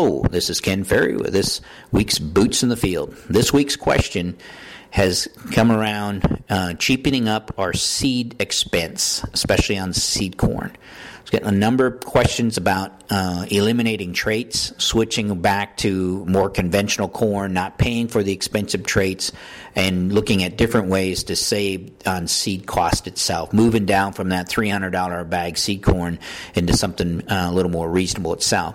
Hello, this is Ken Ferrie with this week's Boots in the Field. This week's question has come around uh, cheapening up our seed expense, especially on seed corn. A number of questions about uh, eliminating traits, switching back to more conventional corn, not paying for the expensive traits, and looking at different ways to save on seed cost itself, moving down from that $300 a bag seed corn into something uh, a little more reasonable itself.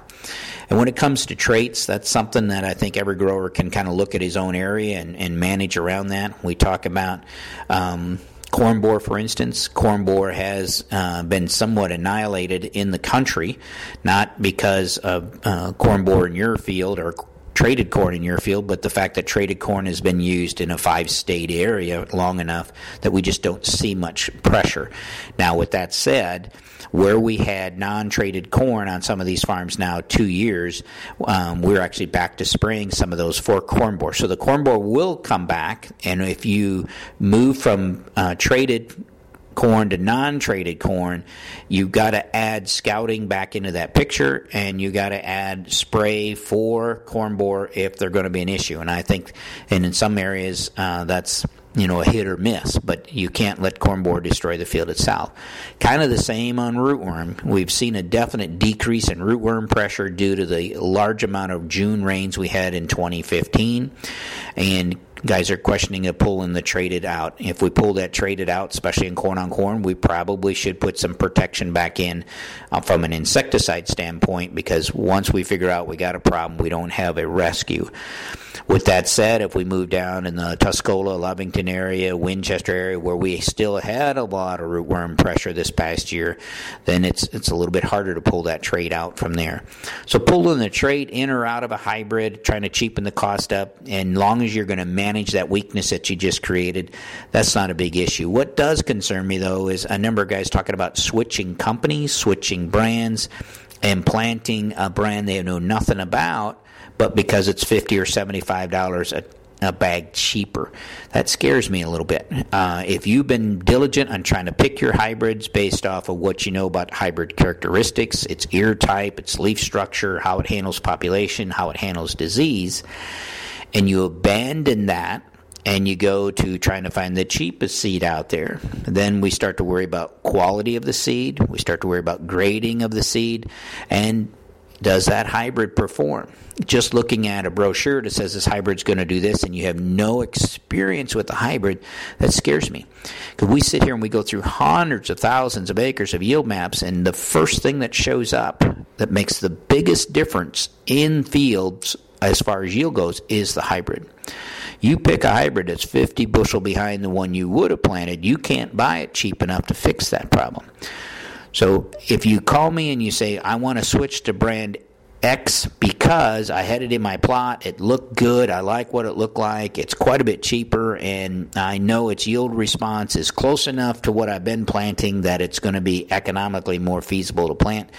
And when it comes to traits, that's something that I think every grower can kind of look at his own area and, and manage around that. We talk about um, corn borer, for instance. Corn borer has uh, been somewhat annihilated in the country, not because of uh, corn borer in your field or traited corn in your field, but the fact that traited corn has been used in a five state area long enough that we just don't see much pressure. Now, with that said, where we had non traited corn on some of these farms now two years, um, we're actually back to spraying some of those for corn borer. So the corn borer will come back, and if you move from uh, traited corn to non-traited corn, you've got to add scouting back into that picture, and you got to add spray for corn borer if they're going to be an issue. And I think, and in some areas, uh, that's you know a hit or miss, but you can't let corn borer destroy the field itself. Kind of the same on rootworm. We've seen a definite decrease in rootworm pressure due to the large amount of June rains we had in 2015, and guys are questioning a pulling the traded out. If we pull that traded out, especially in corn on corn, we probably should put some protection back in uh, from an insecticide standpoint because once we figure out we got a problem, we don't have a rescue. With that said, if we move down in the Tuscola, Lovington area, Winchester area, where we still had a lot of rootworm pressure this past year, then it's it's a little bit harder to pull that trait out from there. So pulling the trait in or out of a hybrid, trying to cheapen the cost up, and long as you're going to manage that weakness that you just created, that's not a big issue. What does concern me though is a number of guys talking about switching companies, switching brands, and planting a brand they know nothing about but because it's fifty or seventy five dollars a a bag cheaper. That scares me a little bit. Uh, if you've been diligent on trying to pick your hybrids based off of what you know about hybrid characteristics, its ear type, its leaf structure, how it handles population, how it handles disease, and you abandon that and you go to trying to find the cheapest seed out there, then we start to worry about quality of the seed, we start to worry about grading of the seed, and does that hybrid perform? Just looking at a brochure that says this hybrid's going to do this and you have no experience with the hybrid, that scares me. Because we sit here and we go through hundreds of thousands of acres of yield maps, and the first thing that shows up that makes the biggest difference in fields as far as yield goes is the hybrid. You pick a hybrid that's 50 bushel behind the one you would have planted, you can't buy it cheap enough to fix that problem. So if you call me and you say, I want to switch to brand X because I had it in my plot, it looked good, I like what it looked like, it's quite a bit cheaper, and I know its yield response is close enough to what I've been planting that it's going to be economically more feasible to plant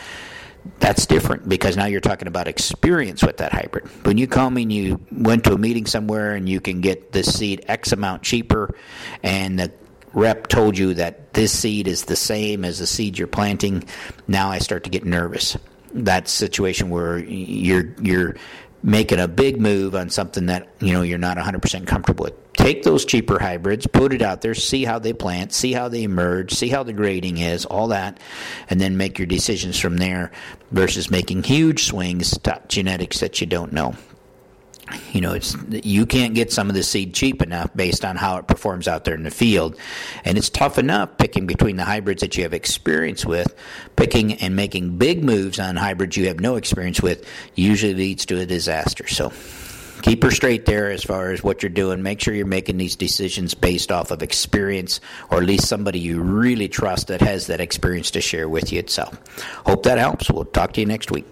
that's different because now you're talking about experience with that hybrid. When you come and you went to a meeting somewhere and you can get this seed X amount cheaper, and the rep told you that this seed is the same as the seed you're planting, now I start to get nervous. That situation where you're you're making a big move on something that you know you're not 100% comfortable with. Take those cheaper hybrids, put it out there, see how they plant, see how they emerge, see how the grading is, all that, and then make your decisions from there versus making huge swings to genetics that you don't know you know, it's you can't get some of the seed cheap enough based on how it performs out there in the field, and it's tough enough picking between the hybrids that you have experience with. Picking and making big moves on hybrids you have no experience with usually leads to a disaster. So, keep her straight there as far as what you're doing. Make sure you're making these decisions based off of experience, or at least somebody you really trust that has that experience to share with you itself. Hope that helps. We'll talk to you next week.